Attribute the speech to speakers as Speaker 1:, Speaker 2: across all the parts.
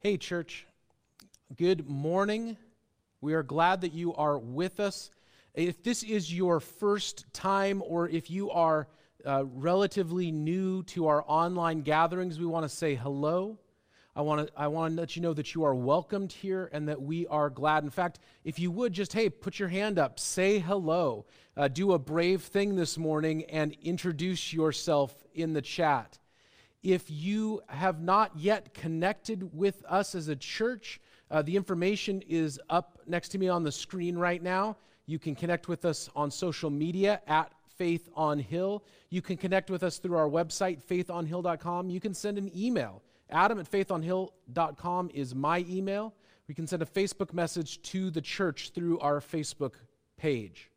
Speaker 1: Hey, church. Good morning. We are glad that you are with us. If this is your first time, or if you are uh, relatively new to our online gatherings, we want to say hello. I want to I want to let you know that you are welcomed here and that we are glad. In fact, if you would just hey, put your hand up, say hello, uh, do a brave thing this morning, and introduce yourself in the chat. If you have not yet connected with us as a church, uh, the information is up next to me on the screen right now. You can connect with us on social media at Faith on Hill. You can connect with us through our website, faithonhill.com. You can send an email. Adam at faithonhill.com is my email. We can send a Facebook message to the church through our Facebook page.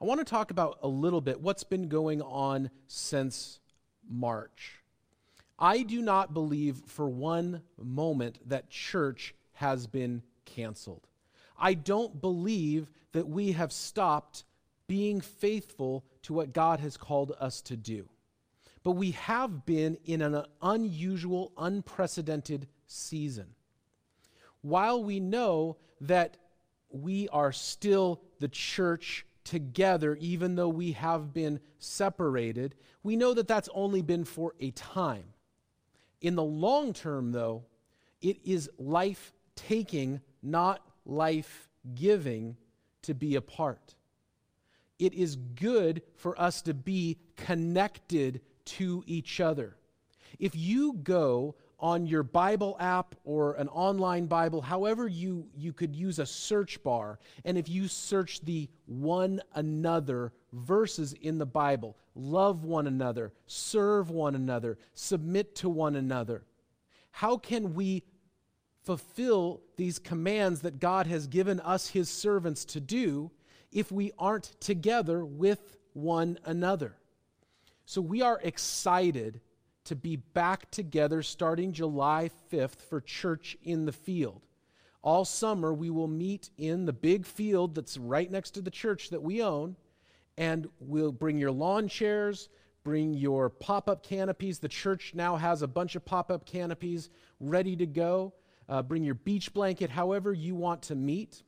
Speaker 1: I want to talk about a little bit what's been going on since March. I do not believe for one moment that church has been canceled. I don't believe that we have stopped being faithful to what God has called us to do. But we have been in an unusual, unprecedented season. While we know that we are still the church together, even though we have been separated, we know that that's only been for a time. In the long term, though, it is life taking, not life giving, to be apart. It is good for us to be connected to each other. If you go on your Bible app or an online Bible, however you, you could use a search bar, and if you search the one another verses in the Bible, love one another, serve one another, submit to one another, how can we fulfill these commands that God has given us, his servants, to do if we aren't together with one another? So we are excited to be back together starting July 5th for Church in the Field. All summer, we will meet in the big field that's right next to the church that we own, and we'll bring your lawn chairs, bring your pop up canopies. The church now has a bunch of pop up canopies ready to go. Uh, bring your beach blanket, however you want to meet.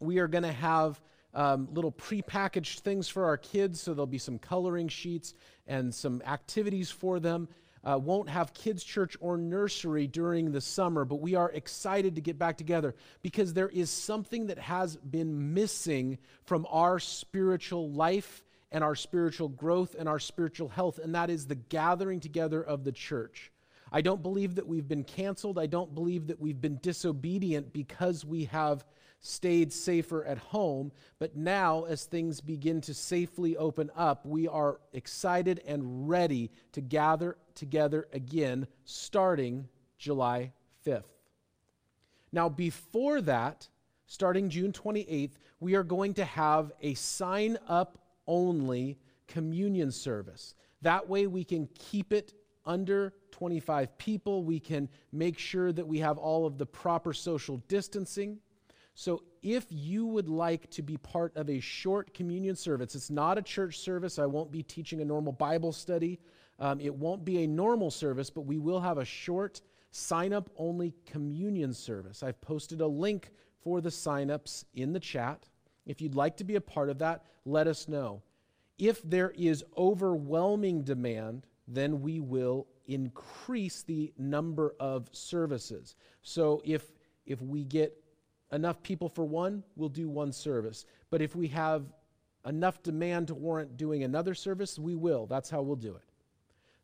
Speaker 1: We are going to have um, little prepackaged things for our kids, so there'll be some coloring sheets and some activities for them. Uh, won't have kids' church or nursery during the summer, but we are excited to get back together because there is something that has been missing from our spiritual life and our spiritual growth and our spiritual health, and that is the gathering together of the church. I don't believe that we've been canceled. I don't believe that we've been disobedient because we have stayed safer at home. But now, as things begin to safely open up, we are excited and ready to gather together again starting July 5th. Now, before that, starting June 28th, we are going to have a sign up only communion service. That way, we can keep it under 25 people. We can make sure that we have all of the proper social distancing. So, if you would like to be part of a short communion service, it's not a church service. I won't be teaching a normal Bible study. Um, it won't be a normal service, but we will have a short sign up only communion service. I've posted a link for the sign ups in the chat. If you'd like to be a part of that, let us know. If there is overwhelming demand, then we will increase the number of services. So if if we get enough people for one, we'll do one service. But if we have enough demand to warrant doing another service, we will. That's how we'll do it.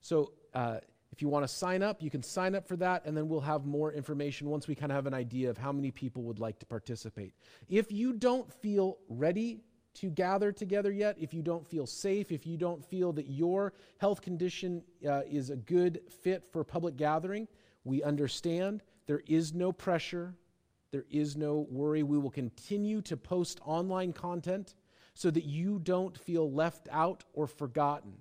Speaker 1: So uh, if you want to sign up, you can sign up for that, and then we'll have more information once we kind of have an idea of how many people would like to participate. If you don't feel ready to gather together yet, if you don't feel safe, if you don't feel that your health condition uh, is a good fit for public gathering, we understand. There is no pressure. There is no worry. We will continue to post online content so that you don't feel left out or forgotten.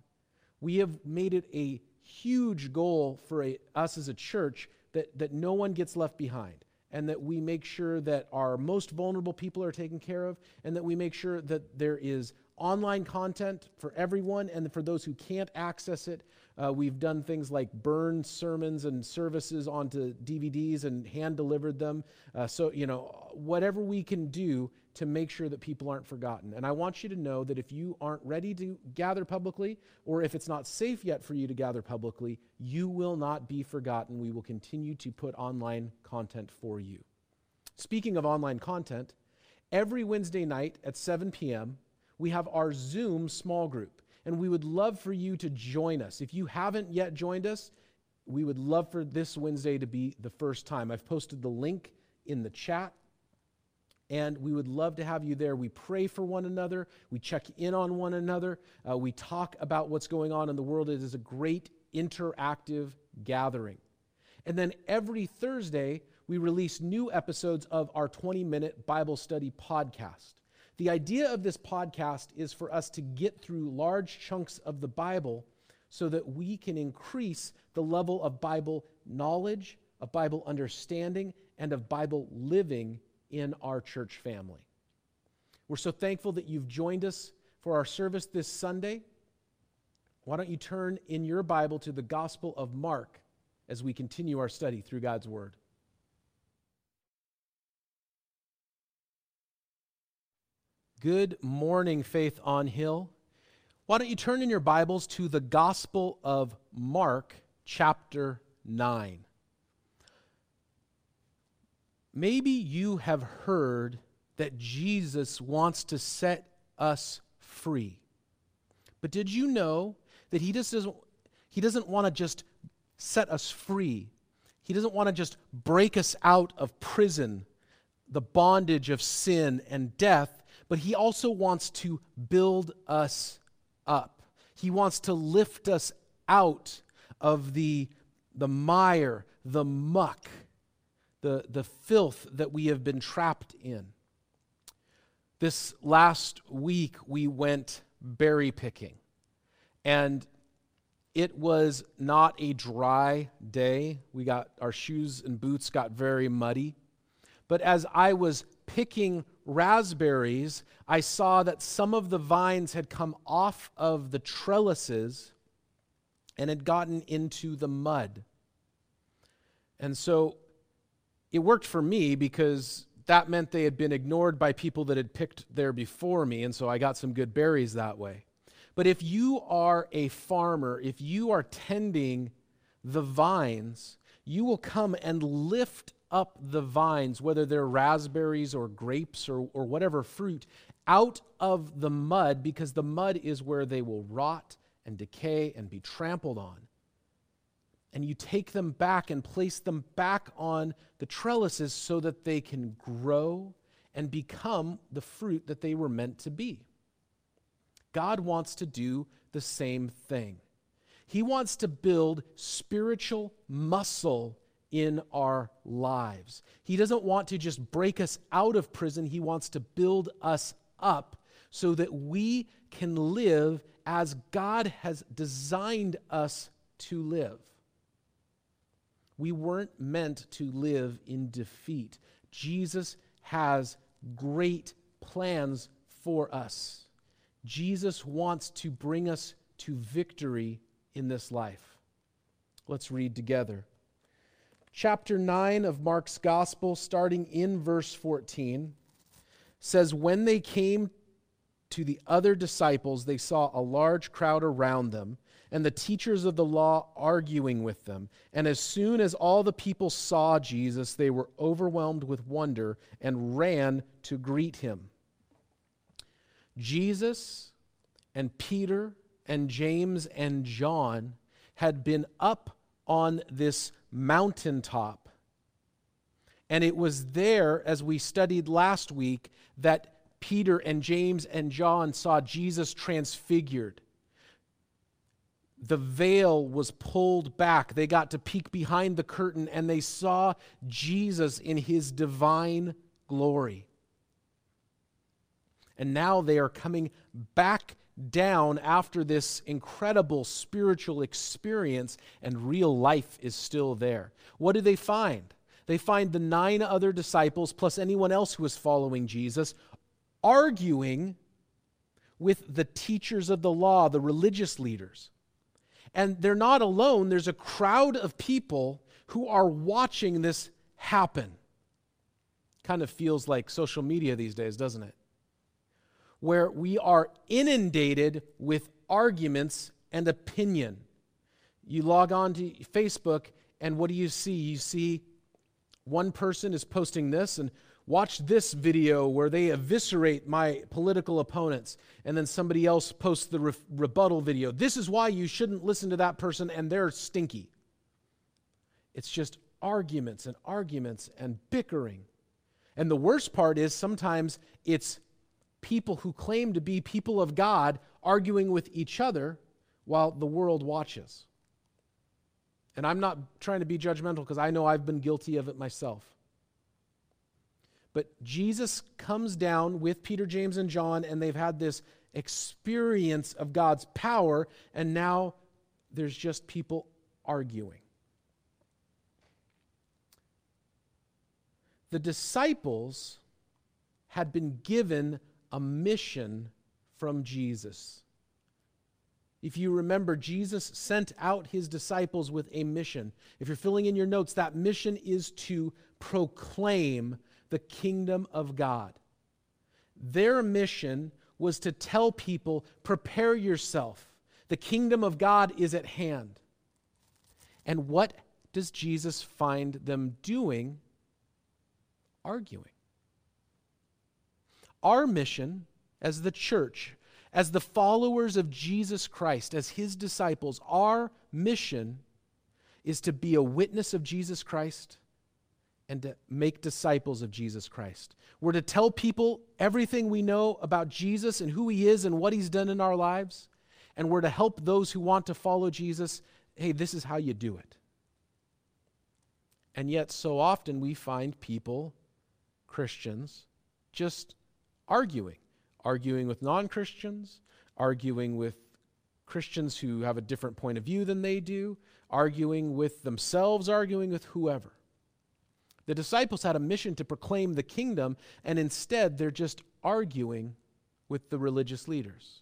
Speaker 1: We have made it a huge goal for a, us as a church that, that no one gets left behind and that we make sure that our most vulnerable people are taken care of and that we make sure that there is online content for everyone and for those who can't access it Uh, we've done things like burn sermons and services onto DVDs and hand delivered them. Uh, so, you know, whatever we can do to make sure that people aren't forgotten. And I want you to know that if you aren't ready to gather publicly, or if it's not safe yet for you to gather publicly, you will not be forgotten. We will continue to put online content for you. Speaking of online content, every Wednesday night at 7 p.m., we have our Zoom small group and we would love for you to join us. If you haven't yet joined us, we would love for this Wednesday to be the first time. I've posted the link in the chat, and we would love to have you there. We pray for one another, we check in on one another, uh, we talk about what's going on in the world. It is a great interactive gathering. And then every Thursday, we release new episodes of our 20 minute Bible study podcast. The idea of this podcast is for us to get through large chunks of the Bible so that we can increase the level of Bible knowledge, of Bible understanding, and of Bible living in our church family. We're so thankful that you've joined us for our service this Sunday. Why don't you turn in your Bible to the Gospel of Mark as we continue our study through God's Word? Good morning, Faith on Hill. Why don't you turn in your Bibles to the Gospel of Mark, chapter 9? Maybe you have heard that Jesus wants to set us free. But did you know that he just doesn't he doesn't want to just set us free. He doesn't want to just break us out of prison, the bondage of sin and death but He also wants to build us up. He wants to lift us out of the, the mire, the muck, the, the filth that we have been trapped in. This last week, we went berry picking, and it was not a dry day. We got our shoes and boots got very muddy. But as I was picking raspberries, I saw that some of the vines had come off of the trellises and had gotten into the mud. And so it worked for me because that meant they had been ignored by people that had picked there before me, and so I got some good berries that way. But if you are a farmer, if you are tending the vines, you will come and lift up the vines, whether they're raspberries or grapes or, or whatever fruit, out of the mud because the mud is where they will rot and decay and be trampled on. And you take them back and place them back on the trellises so that they can grow and become the fruit that they were meant to be. God wants to do the same thing. He wants to build spiritual muscle in our lives. He doesn't want to just break us out of prison, He wants to build us up so that we can live as God has designed us to live. We weren't meant to live in defeat. Jesus has great plans for us. Jesus wants to bring us to victory in this life. Let's read together chapter 9 of Mark's gospel, starting in verse 14, says, When they came to the other disciples, they saw a large crowd around them and the teachers of the law arguing with them. And as soon as all the people saw Jesus, they were overwhelmed with wonder and ran to greet him. Jesus and Peter and James and John had been up on this mountaintop. And it was there, as we studied last week, that Peter and James and John saw Jesus transfigured. The veil was pulled back. They got to peek behind the curtain and they saw Jesus in his divine glory. And now they are coming back down after this incredible spiritual experience, and real life is still there. What do they find? They find the nine other disciples, plus anyone else who is following Jesus, arguing with the teachers of the law, the religious leaders. And they're not alone, there's a crowd of people who are watching this happen. Kind of feels like social media these days, doesn't it? Where we are inundated with arguments and opinion. You log on to Facebook, and what do you see? You see one person is posting this, and watch this video where they eviscerate my political opponents. And then somebody else posts the re- rebuttal video. This is why you shouldn't listen to that person, and they're stinky. It's just arguments and arguments and bickering. And the worst part is sometimes it's people who claim to be people of God arguing with each other while the world watches. And I'm not trying to be judgmental because I know I've been guilty of it myself. But Jesus comes down with Peter, James, and John, and they've had this experience of God's power, and now there's just people arguing. The disciples had been given a mission from Jesus. If you remember, Jesus sent out his disciples with a mission. If you're filling in your notes, that mission is to proclaim the kingdom of God. Their mission was to tell people, prepare yourself. The kingdom of God is at hand. And what does Jesus find them doing? Arguing. Our mission as the church, as the followers of Jesus Christ, as his disciples, our mission is to be a witness of Jesus Christ and to make disciples of Jesus Christ. We're to tell people everything we know about Jesus and who he is and what he's done in our lives. And we're to help those who want to follow Jesus hey, this is how you do it. And yet, so often we find people, Christians, just arguing, arguing with non Christians, arguing with Christians who have a different point of view than they do, arguing with themselves, arguing with whoever. The disciples had a mission to proclaim the kingdom, and instead they're just arguing with the religious leaders.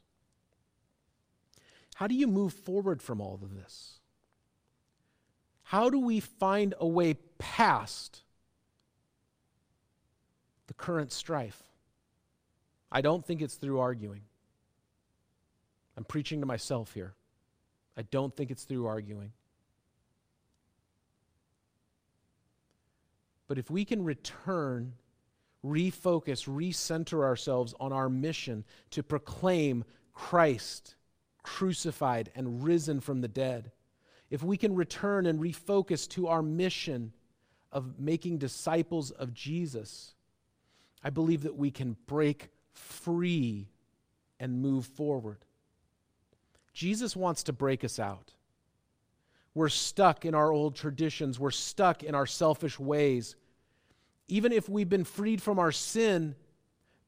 Speaker 1: How do you move forward from all of this? How do we find a way past the current strife? I don't think it's through arguing. I'm preaching to myself here. I don't think it's through arguing. But if we can return, refocus, recenter ourselves on our mission to proclaim Christ crucified and risen from the dead, if we can return and refocus to our mission of making disciples of Jesus, I believe that we can break free and move forward. Jesus wants to break us out. We're stuck in our old traditions. We're stuck in our selfish ways. Even if we've been freed from our sin,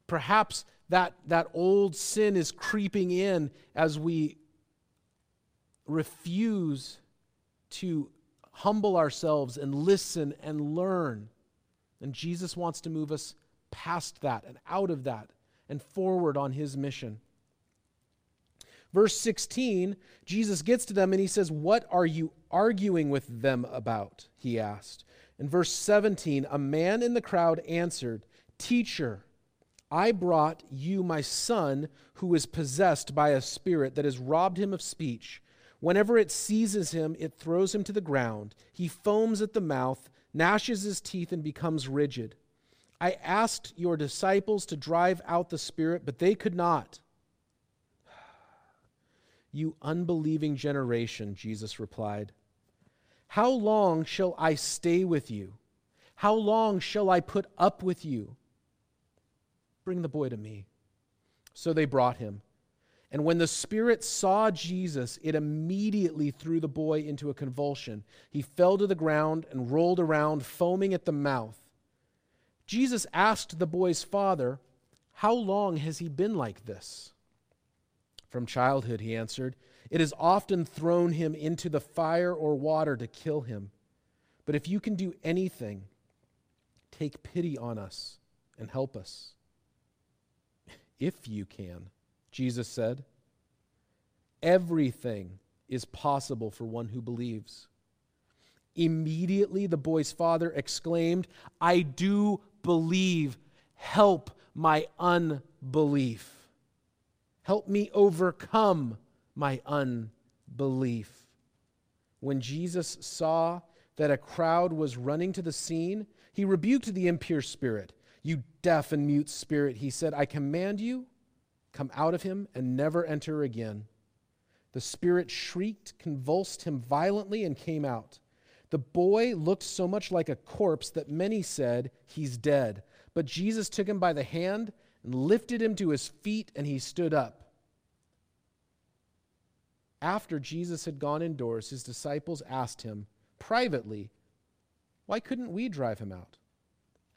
Speaker 1: perhaps that, that old sin is creeping in as we refuse to humble ourselves and listen and learn. And Jesus wants to move us past that and out of that and forward on his mission. Verse 16, Jesus gets to them and he says, What are you arguing with them about? He asked. In verse 17, a man in the crowd answered, Teacher, I brought you my son who is possessed by a spirit that has robbed him of speech. Whenever it seizes him, it throws him to the ground. He foams at the mouth, gnashes his teeth, and becomes rigid. I asked your disciples to drive out the spirit, but they could not. You unbelieving generation, Jesus replied. How long shall I stay with you? How long shall I put up with you? Bring the boy to me. So they brought him. And when the Spirit saw Jesus, it immediately threw the boy into a convulsion. He fell to the ground and rolled around, foaming at the mouth. Jesus asked the boy's father, How long has he been like this? From childhood, he answered. It has often thrown him into the fire or water to kill him. But if you can do anything, take pity on us and help us. If you can, Jesus said. Everything is possible for one who believes. Immediately, the boy's father exclaimed, I do believe. Help my unbelief. Help me overcome my unbelief. When Jesus saw that a crowd was running to the scene, he rebuked the impure spirit. You deaf and mute spirit, he said, I command you, come out of him and never enter again. The spirit shrieked, convulsed him violently, and came out. The boy looked so much like a corpse that many said, He's dead. But Jesus took him by the hand and lifted him to his feet, and he stood up. After Jesus had gone indoors, his disciples asked him privately, Why couldn't we drive him out?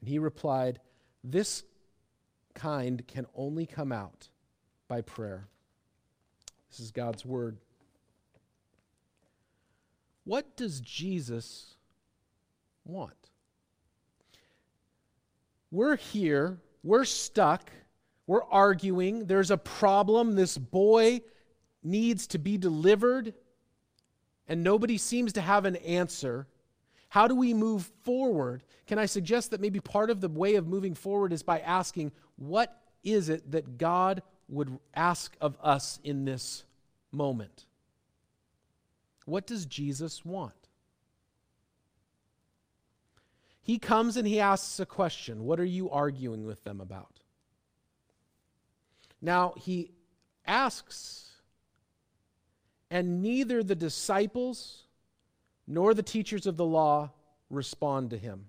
Speaker 1: And he replied, This kind can only come out by prayer. This is God's word. What does Jesus want? We're here, we're stuck, we're arguing, there's a problem, this boy needs to be delivered, and nobody seems to have an answer. How do we move forward? Can I suggest that maybe part of the way of moving forward is by asking, what is it that God would ask of us in this moment? What does Jesus want? He comes and he asks a question What are you arguing with them about? Now, he asks, and neither the disciples nor the teachers of the law respond to him.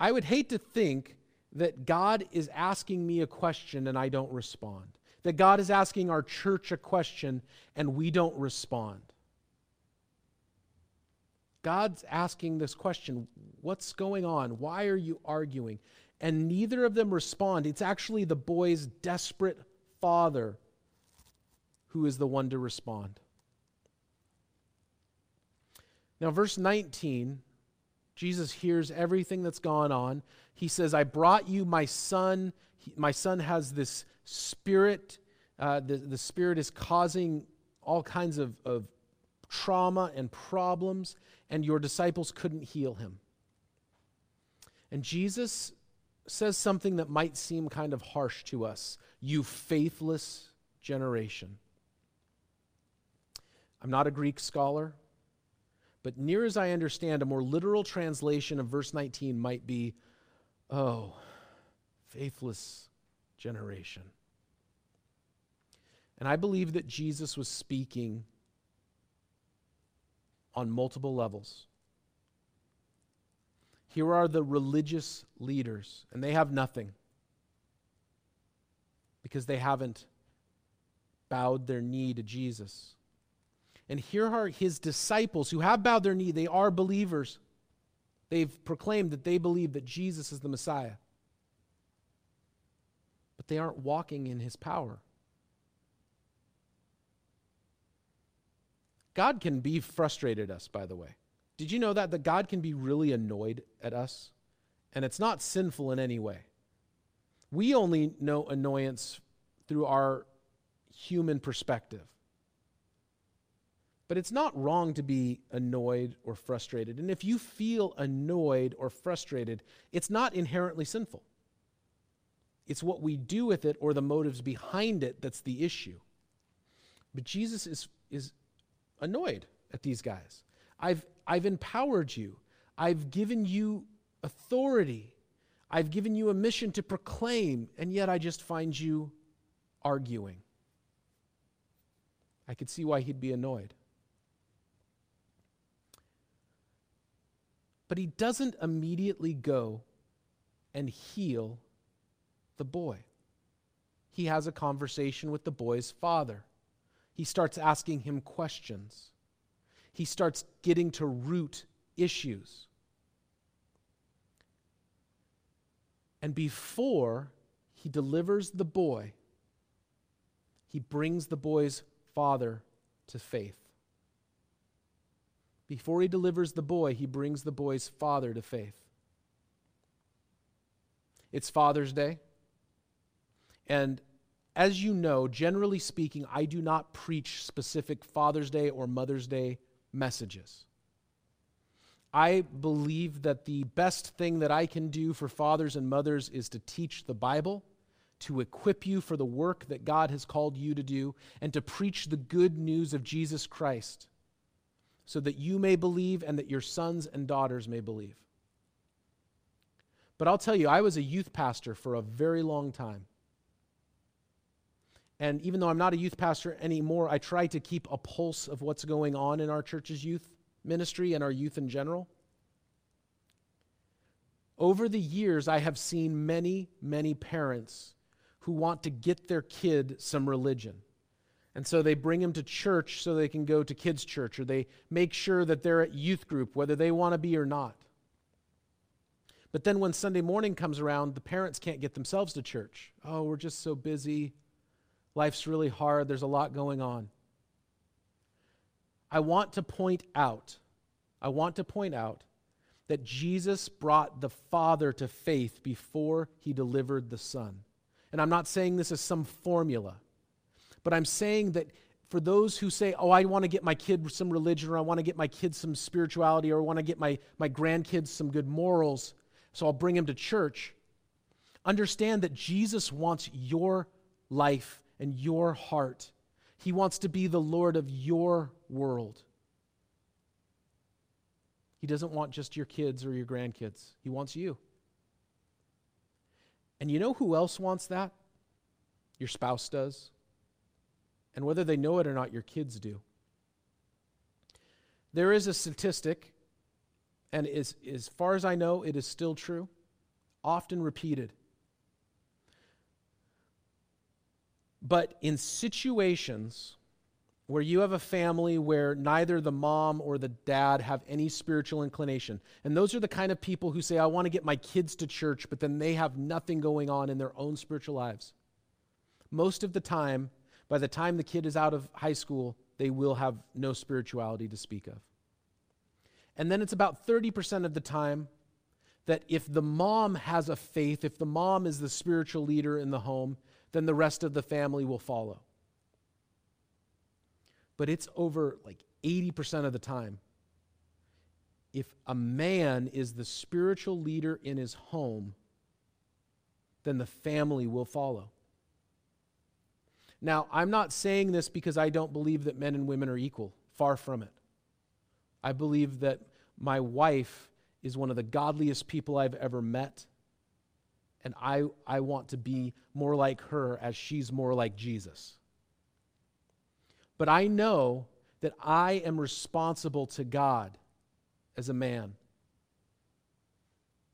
Speaker 1: I would hate to think that God is asking me a question and I don't respond that God is asking our church a question and we don't respond. God's asking this question What's going on? Why are you arguing? And neither of them respond. It's actually the boy's desperate father who is the one to respond. Now, verse 19, Jesus hears everything that's gone on. He says, I brought you my son. My son has this spirit, uh, the, the spirit is causing all kinds of, of trauma and problems, and your disciples couldn't heal him. And Jesus says something that might seem kind of harsh to us you faithless generation. I'm not a Greek scholar, but near as I understand, a more literal translation of verse 19 might be, Oh, faithless generation. And I believe that Jesus was speaking on multiple levels. Here are the religious leaders, and they have nothing because they haven't bowed their knee to Jesus. And here are his disciples who have bowed their knee. They are believers. They've proclaimed that they believe that Jesus is the Messiah. They aren't walking in his power. God can be frustrated at us, by the way. Did you know that? That God can be really annoyed at us? And it's not sinful in any way. We only know annoyance through our human perspective. But it's not wrong to be annoyed or frustrated. And if you feel annoyed or frustrated, it's not inherently sinful. It's what we do with it or the motives behind it that's the issue. But Jesus is, is annoyed at these guys. I've, I've empowered you, I've given you authority, I've given you a mission to proclaim, and yet I just find you arguing. I could see why he'd be annoyed. But he doesn't immediately go and heal the boy. He has a conversation with the boy's father he starts asking him questions. He starts getting to root issues. And before he delivers the boy, he brings the boy's father to faith. Before he delivers the boy, he brings the boy's father to faith. It's Father's Day. And as you know, generally speaking, I do not preach specific Father's Day or Mother's Day messages. I believe that the best thing that I can do for fathers and mothers is to teach the Bible, to equip you for the work that God has called you to do, and to preach the good news of Jesus Christ so that you may believe and that your sons and daughters may believe. But I'll tell you, I was a youth pastor for a very long time. And even though I'm not a youth pastor anymore, I try to keep a pulse of what's going on in our church's youth ministry and our youth in general. Over the years, I have seen many, many parents who want to get their kid some religion. And so they bring them to church so they can go to kids' church, or they make sure that they're at youth group, whether they want to be or not. But then when Sunday morning comes around, the parents can't get themselves to church. Oh, we're just so busy. Life's really hard. There's a lot going on. I want to point out, I want to point out that Jesus brought the Father to faith before he delivered the Son. And I'm not saying this as some formula, but I'm saying that for those who say, oh, I want to get my kid some religion, or I want to get my kids some spirituality, or I want to get my, my grandkids some good morals, so I'll bring him to church, understand that Jesus wants your life and your heart. He wants to be the Lord of your world. He doesn't want just your kids or your grandkids, He wants you. And you know who else wants that? Your spouse does. And whether they know it or not, your kids do. There is a statistic, and as, as far as I know, it is still true, often repeated. But in situations where you have a family where neither the mom or the dad have any spiritual inclination, and those are the kind of people who say, I want to get my kids to church, but then they have nothing going on in their own spiritual lives. Most of the time, by the time the kid is out of high school, they will have no spirituality to speak of. And then it's about 30% of the time that if the mom has a faith, if the mom is the spiritual leader in the home, then the rest of the family will follow. But it's over like 80% of the time. If a man is the spiritual leader in his home, then the family will follow. Now, I'm not saying this because I don't believe that men and women are equal. Far from it. I believe that my wife is one of the godliest people I've ever met and I, I want to be more like her as she's more like Jesus. But I know that I am responsible to God as a man.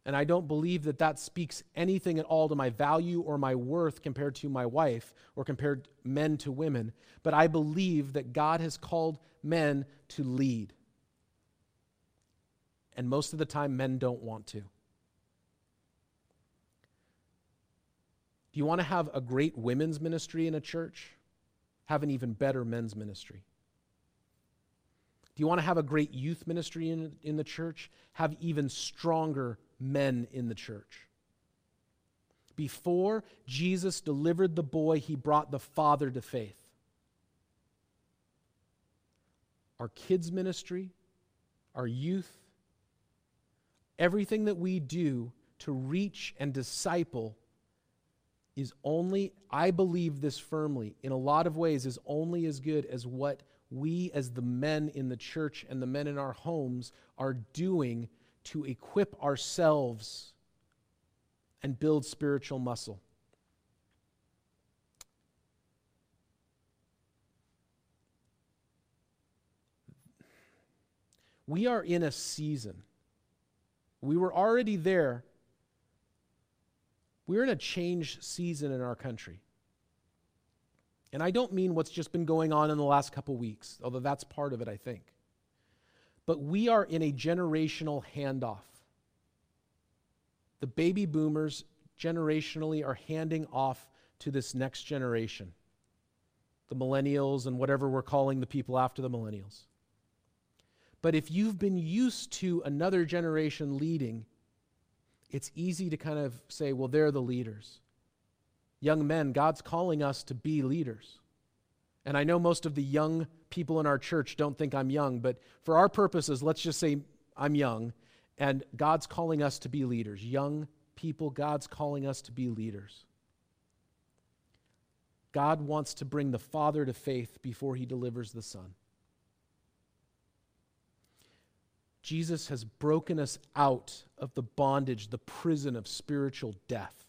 Speaker 1: And I don't believe that that speaks anything at all to my value or my worth compared to my wife or compared men to women. But I believe that God has called men to lead. And most of the time, men don't want to. Do you want to have a great women's ministry in a church? Have an even better men's ministry. Do you want to have a great youth ministry in, in the church? Have even stronger men in the church. Before Jesus delivered the boy, he brought the father to faith. Our kids' ministry, our youth, everything that we do to reach and disciple is only, I believe this firmly, in a lot of ways, is only as good as what we, as the men in the church and the men in our homes, are doing to equip ourselves and build spiritual muscle. We are in a season. We were already there we're in a change season in our country. And I don't mean what's just been going on in the last couple weeks, although that's part of it, I think. But we are in a generational handoff. The baby boomers generationally are handing off to this next generation, the millennials and whatever we're calling the people after the millennials. But if you've been used to another generation leading, it's easy to kind of say, well, they're the leaders. young men, God's calling us to be leaders. And I know most of the young people in our church don't think I'm young, but for our purposes, let's just say I'm young, and God's calling us to be leaders. Young people, God's calling us to be leaders. God wants to bring the Father to faith before he delivers the Son. Jesus has broken us out of the bondage, the prison of spiritual death.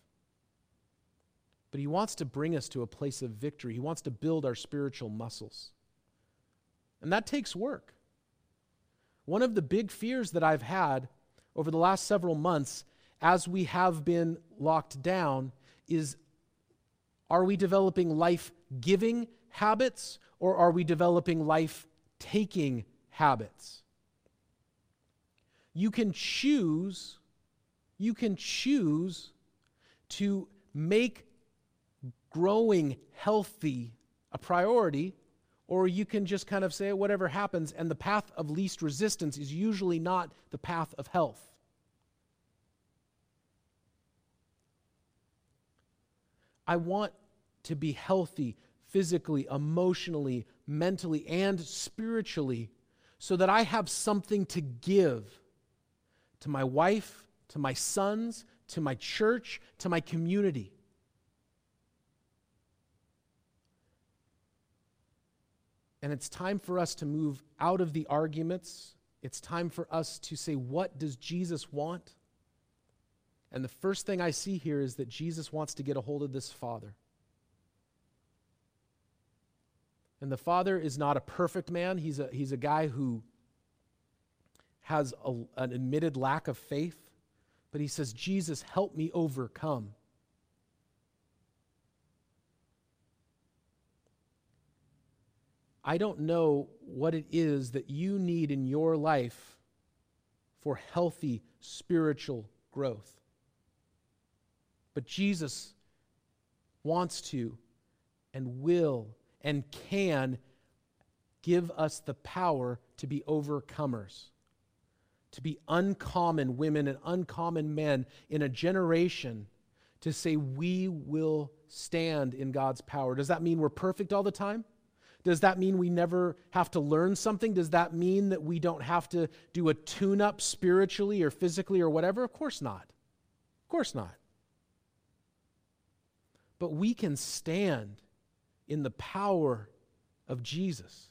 Speaker 1: But he wants to bring us to a place of victory. He wants to build our spiritual muscles. And that takes work. One of the big fears that I've had over the last several months as we have been locked down is are we developing life giving habits or are we developing life taking habits? You can choose, you can choose to make growing healthy a priority, or you can just kind of say whatever happens, and the path of least resistance is usually not the path of health. I want to be healthy physically, emotionally, mentally, and spiritually so that I have something to give to my wife, to my sons, to my church, to my community. And it's time for us to move out of the arguments. It's time for us to say, what does Jesus want? And the first thing I see here is that Jesus wants to get a hold of this father. And the father is not a perfect man, he's a, he's a guy who has a, an admitted lack of faith. But he says, Jesus, help me overcome. I don't know what it is that you need in your life for healthy spiritual growth. But Jesus wants to and will and can give us the power to be overcomers, to be uncommon women and uncommon men in a generation to say, We will stand in God's power. Does that mean we're perfect all the time? Does that mean we never have to learn something? Does that mean that we don't have to do a tune up spiritually or physically or whatever? Of course not. Of course not. But we can stand in the power of Jesus,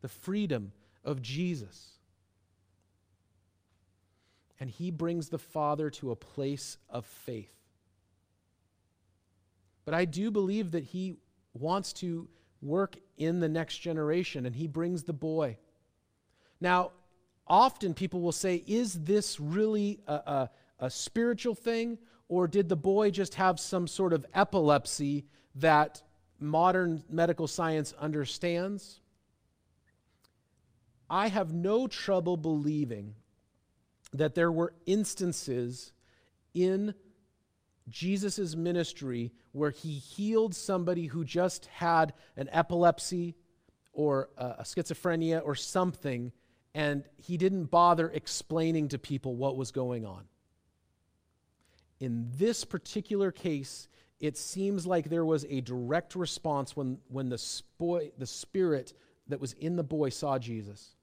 Speaker 1: the freedom of Jesus. And he brings the Father to a place of faith. But I do believe that he wants to work in the next generation, and he brings the boy. Now, often people will say, Is this really a, a, a spiritual thing, or did the boy just have some sort of epilepsy that modern medical science understands? I have no trouble believing that there were instances in Jesus' ministry where he healed somebody who just had an epilepsy or a schizophrenia or something, and he didn't bother explaining to people what was going on. In this particular case, it seems like there was a direct response when, when the, the spirit that was in the boy saw Jesus.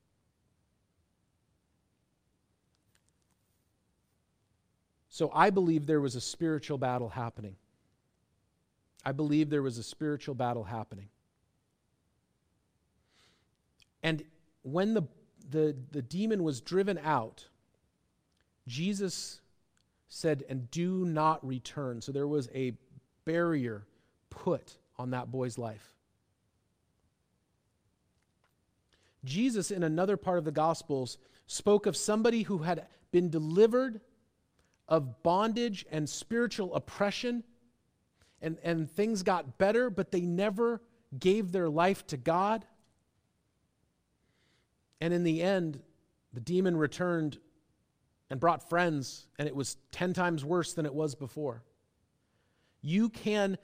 Speaker 1: So I believe there was a spiritual battle happening. I believe there was a spiritual battle happening. And when the, the, the demon was driven out, Jesus said, and do not return. So there was a barrier put on that boy's life. Jesus, in another part of the Gospels, spoke of somebody who had been delivered of bondage and spiritual oppression, and, and things got better, but they never gave their life to God. And in the end, the demon returned and brought friends, and it was 10 times worse than it was before. You can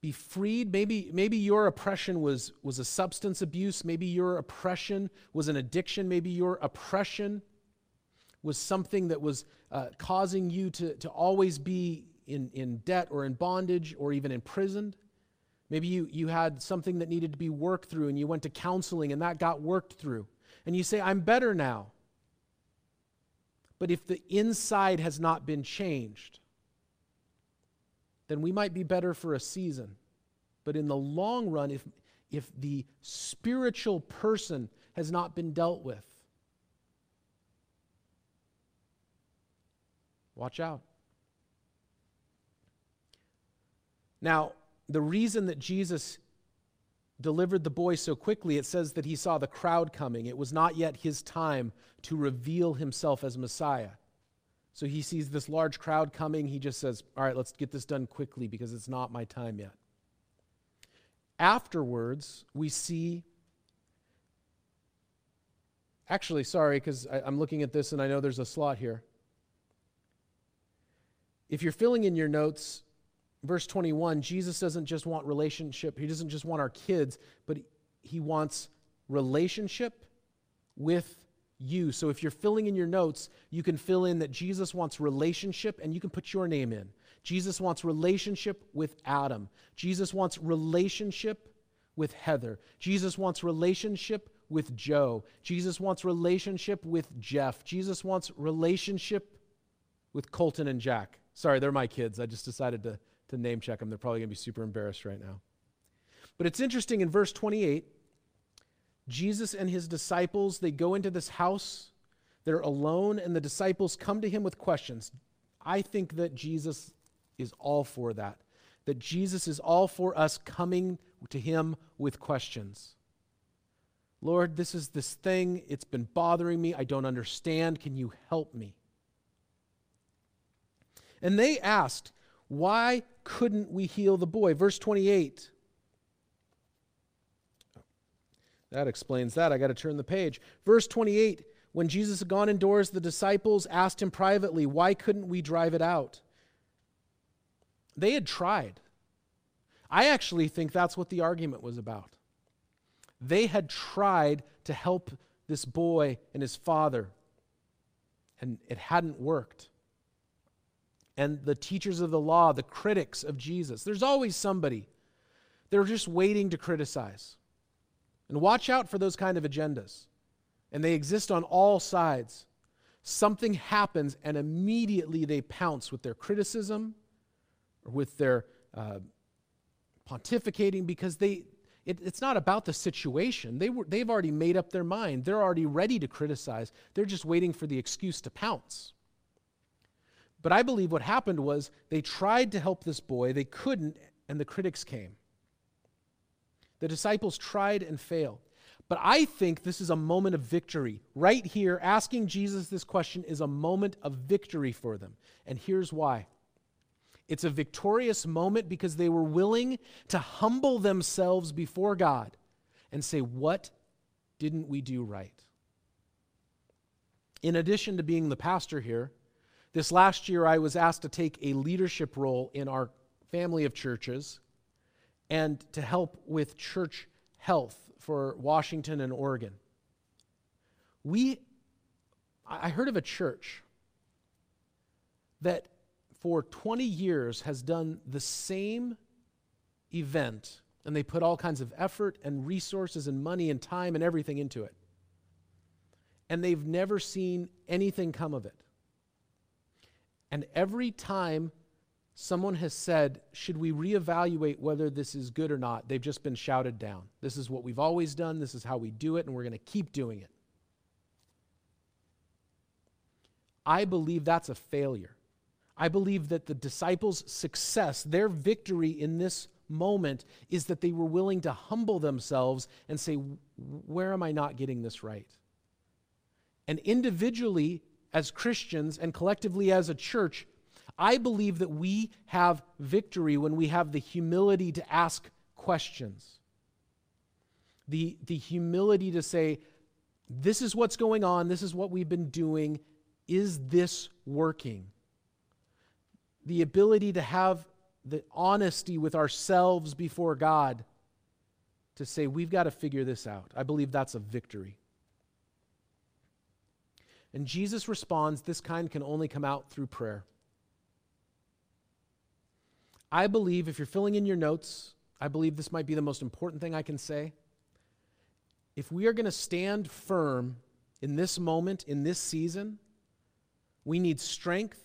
Speaker 1: be freed. Maybe, maybe your oppression was, was a substance abuse. Maybe your oppression was an addiction. Maybe your oppression was something that was uh, causing you to, to always be in, in debt or in bondage or even imprisoned. Maybe you, you had something that needed to be worked through and you went to counseling and that got worked through. And you say, I'm better now. But if the inside has not been changed, then we might be better for a season. But in the long run, if, if the spiritual person has not been dealt with, watch out. Now, the reason that Jesus delivered the boy so quickly, it says that he saw the crowd coming. It was not yet his time to reveal himself as Messiah. So he sees this large crowd coming. He just says, All right, let's get this done quickly because it's not my time yet. Afterwards, we see. Actually, sorry, because I'm looking at this and I know there's a slot here. If you're filling in your notes, verse 21, Jesus doesn't just want relationship, he doesn't just want our kids, but he wants relationship with you. So if you're filling in your notes, you can fill in that Jesus wants relationship and you can put your name in. Jesus wants relationship with Adam. Jesus wants relationship with Heather. Jesus wants relationship with Joe. Jesus wants relationship with Jeff. Jesus wants relationship with Colton and Jack. Sorry, they're my kids. I just decided to to name check them. They're probably going to be super embarrassed right now. But it's interesting in verse 28, Jesus and his disciples, they go into this house. They're alone, and the disciples come to him with questions. I think that Jesus is all for that. That Jesus is all for us coming to him with questions. Lord, this is this thing. It's been bothering me. I don't understand. Can you help me? And they asked, Why couldn't we heal the boy? Verse 28. That explains that. I got to turn the page. Verse 28 When Jesus had gone indoors, the disciples asked him privately, Why couldn't we drive it out? They had tried. I actually think that's what the argument was about. They had tried to help this boy and his father, and it hadn't worked and the teachers of the law, the critics of Jesus. There's always somebody. They're just waiting to criticize. And watch out for those kind of agendas. And they exist on all sides. Something happens, and immediately they pounce with their criticism or with their uh, pontificating because they, it, it's not about the situation. They were, they've already made up their mind. They're already ready to criticize. They're just waiting for the excuse to pounce. But I believe what happened was they tried to help this boy, they couldn't, and the critics came. The disciples tried and failed. But I think this is a moment of victory. Right here, asking Jesus this question is a moment of victory for them. And here's why it's a victorious moment because they were willing to humble themselves before God and say, What didn't we do right? In addition to being the pastor here, this last year, I was asked to take a leadership role in our family of churches and to help with church health for Washington and Oregon. We, I heard of a church that for 20 years has done the same event, and they put all kinds of effort and resources and money and time and everything into it. And they've never seen anything come of it. And every time someone has said, Should we reevaluate whether this is good or not? they've just been shouted down. This is what we've always done, this is how we do it, and we're going to keep doing it. I believe that's a failure. I believe that the disciples' success, their victory in this moment, is that they were willing to humble themselves and say, Where am I not getting this right? And individually, as Christians and collectively as a church, I believe that we have victory when we have the humility to ask questions. The, the humility to say, this is what's going on, this is what we've been doing, is this working? The ability to have the honesty with ourselves before God to say, we've got to figure this out. I believe that's a victory. And Jesus responds, This kind can only come out through prayer. I believe, if you're filling in your notes, I believe this might be the most important thing I can say. If we are going to stand firm in this moment, in this season, we need strength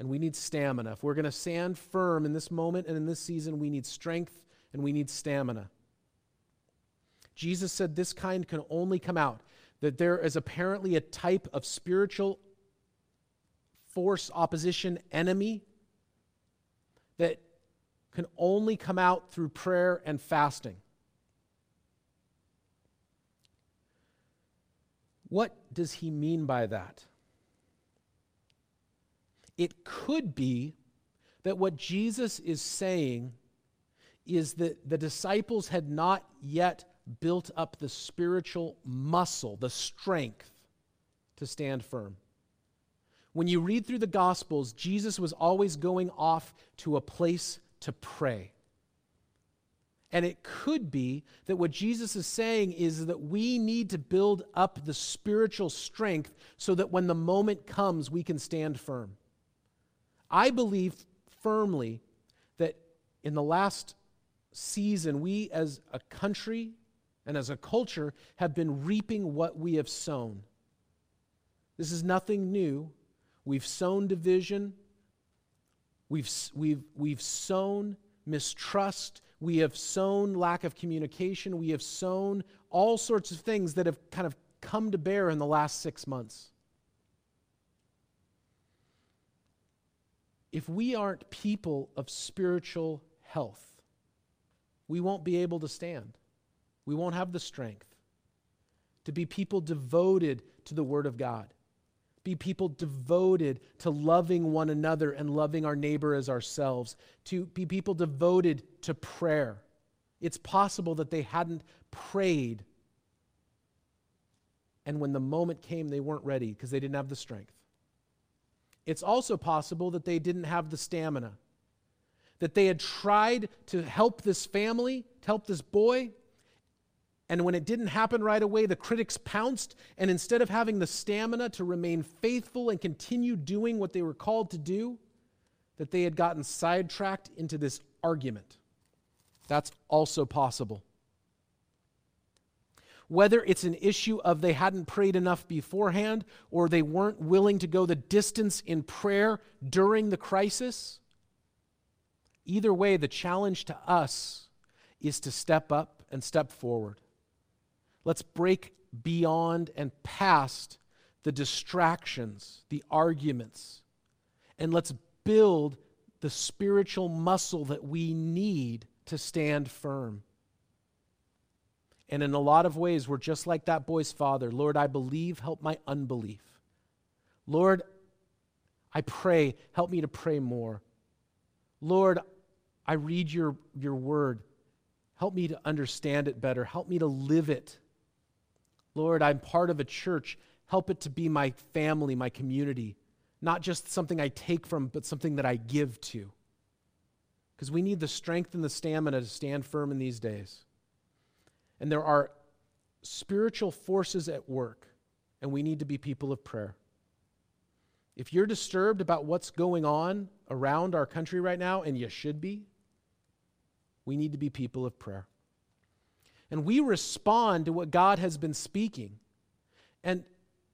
Speaker 1: and we need stamina. If we're going to stand firm in this moment and in this season, we need strength and we need stamina. Jesus said this kind can only come out, that there is apparently a type of spiritual force, opposition, enemy that can only come out through prayer and fasting. What does he mean by that? It could be that what Jesus is saying is that the disciples had not yet built up the spiritual muscle, the strength to stand firm. When you read through the Gospels, Jesus was always going off to a place to pray. And it could be that what Jesus is saying is that we need to build up the spiritual strength so that when the moment comes, we can stand firm. I believe firmly that in the last season, we as a country and as a culture have been reaping what we have sown. This is nothing new. We've sown division, we've, we've, we've sown mistrust, we have sown lack of communication, we have sown all sorts of things that have kind of come to bear in the last six months. if we aren't people of spiritual health, we won't be able to stand. We won't have the strength to be people devoted to the Word of God, be people devoted to loving one another and loving our neighbor as ourselves, to be people devoted to prayer. It's possible that they hadn't prayed, and when the moment came, they weren't ready because they didn't have the strength. It's also possible that they didn't have the stamina, that they had tried to help this family, to help this boy, and when it didn't happen right away, the critics pounced, and instead of having the stamina to remain faithful and continue doing what they were called to do, that they had gotten sidetracked into this argument. That's also possible whether it's an issue of they hadn't prayed enough beforehand or they weren't willing to go the distance in prayer during the crisis. Either way, the challenge to us is to step up and step forward. Let's break beyond and past the distractions, the arguments, and let's build the spiritual muscle that we need to stand firm. And in a lot of ways, we're just like that boy's father. Lord, I believe, help my unbelief. Lord, I pray, help me to pray more. Lord, I read your, your word. Help me to understand it better. Help me to live it. Lord, I'm part of a church. Help it to be my family, my community, not just something I take from, but something that I give to. Because we need the strength and the stamina to stand firm in these days. And there are spiritual forces at work, and we need to be people of prayer. If you're disturbed about what's going on around our country right now, and you should be, we need to be people of prayer. And we respond to what God has been speaking. And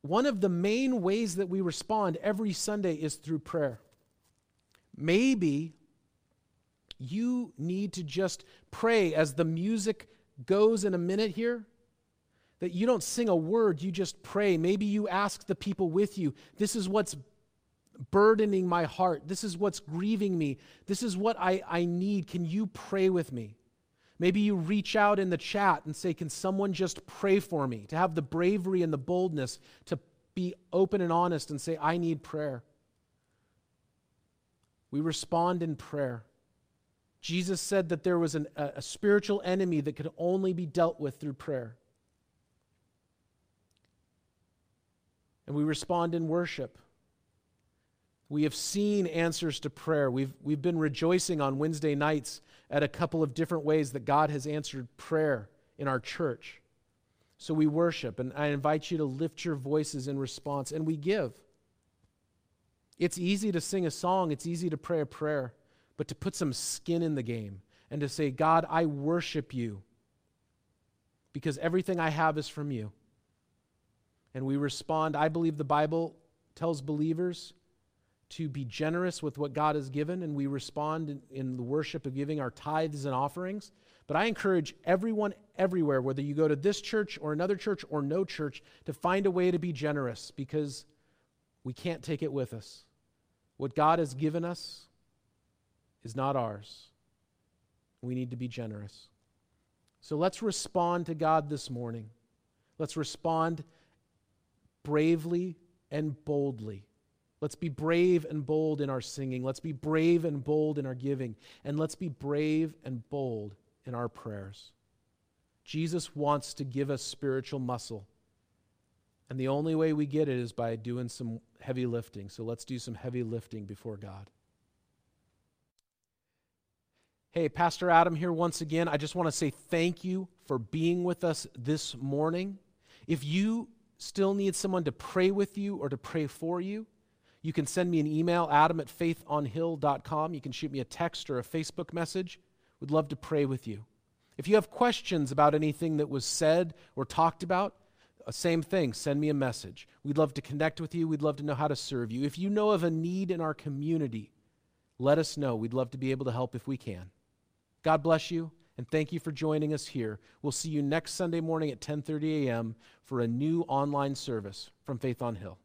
Speaker 1: one of the main ways that we respond every Sunday is through prayer. Maybe you need to just pray as the music goes in a minute here, that you don't sing a word, you just pray. Maybe you ask the people with you, This is what's burdening my heart. This is what's grieving me. This is what I, I need. Can you pray with me? Maybe you reach out in the chat and say, Can someone just pray for me? To have the bravery and the boldness to be open and honest and say, I need prayer. We respond in prayer. Jesus said that there was an, a, a spiritual enemy that could only be dealt with through prayer. And we respond in worship. We have seen answers to prayer. We've, we've been rejoicing on Wednesday nights at a couple of different ways that God has answered prayer in our church. So we worship, and I invite you to lift your voices in response, and we give. It's easy to sing a song, it's easy to pray a prayer. but to put some skin in the game and to say, God, I worship you because everything I have is from you. And we respond, I believe the Bible tells believers to be generous with what God has given, and we respond in, in, the worship of giving our tithes and offerings. But I encourage everyone everywhere, whether you go to this church or another church or no church, to find a way to be generous because we can't take it with us. What God has given us is not ours. We need to be generous. So let's respond to God this morning. Let's respond bravely and boldly. Let's be brave and bold in our singing. Let's be brave and bold in our giving. And let's be brave and bold in our prayers. Jesus wants to give us spiritual muscle. And the only way we get it is by doing some heavy lifting. So let's do some heavy lifting before God. Hey, Pastor Adam here once again. I just want to say thank you for being with us this morning. If you still need someone to pray with you or to pray for you, you can send me an email, adam at faithonhill.com. You can shoot me a text or a Facebook message. We'd love to pray with you. If you have questions about anything that was said or talked about, uh, same thing, send me a message. We'd love to connect with you. We'd love to know how to serve you. If you know of a need in our community, let us know. We'd love to be able to help if we can. God bless you and thank you for joining us here. We'll see you next Sunday morning at 10:30 a.m. for a new online service from Faith on Hill.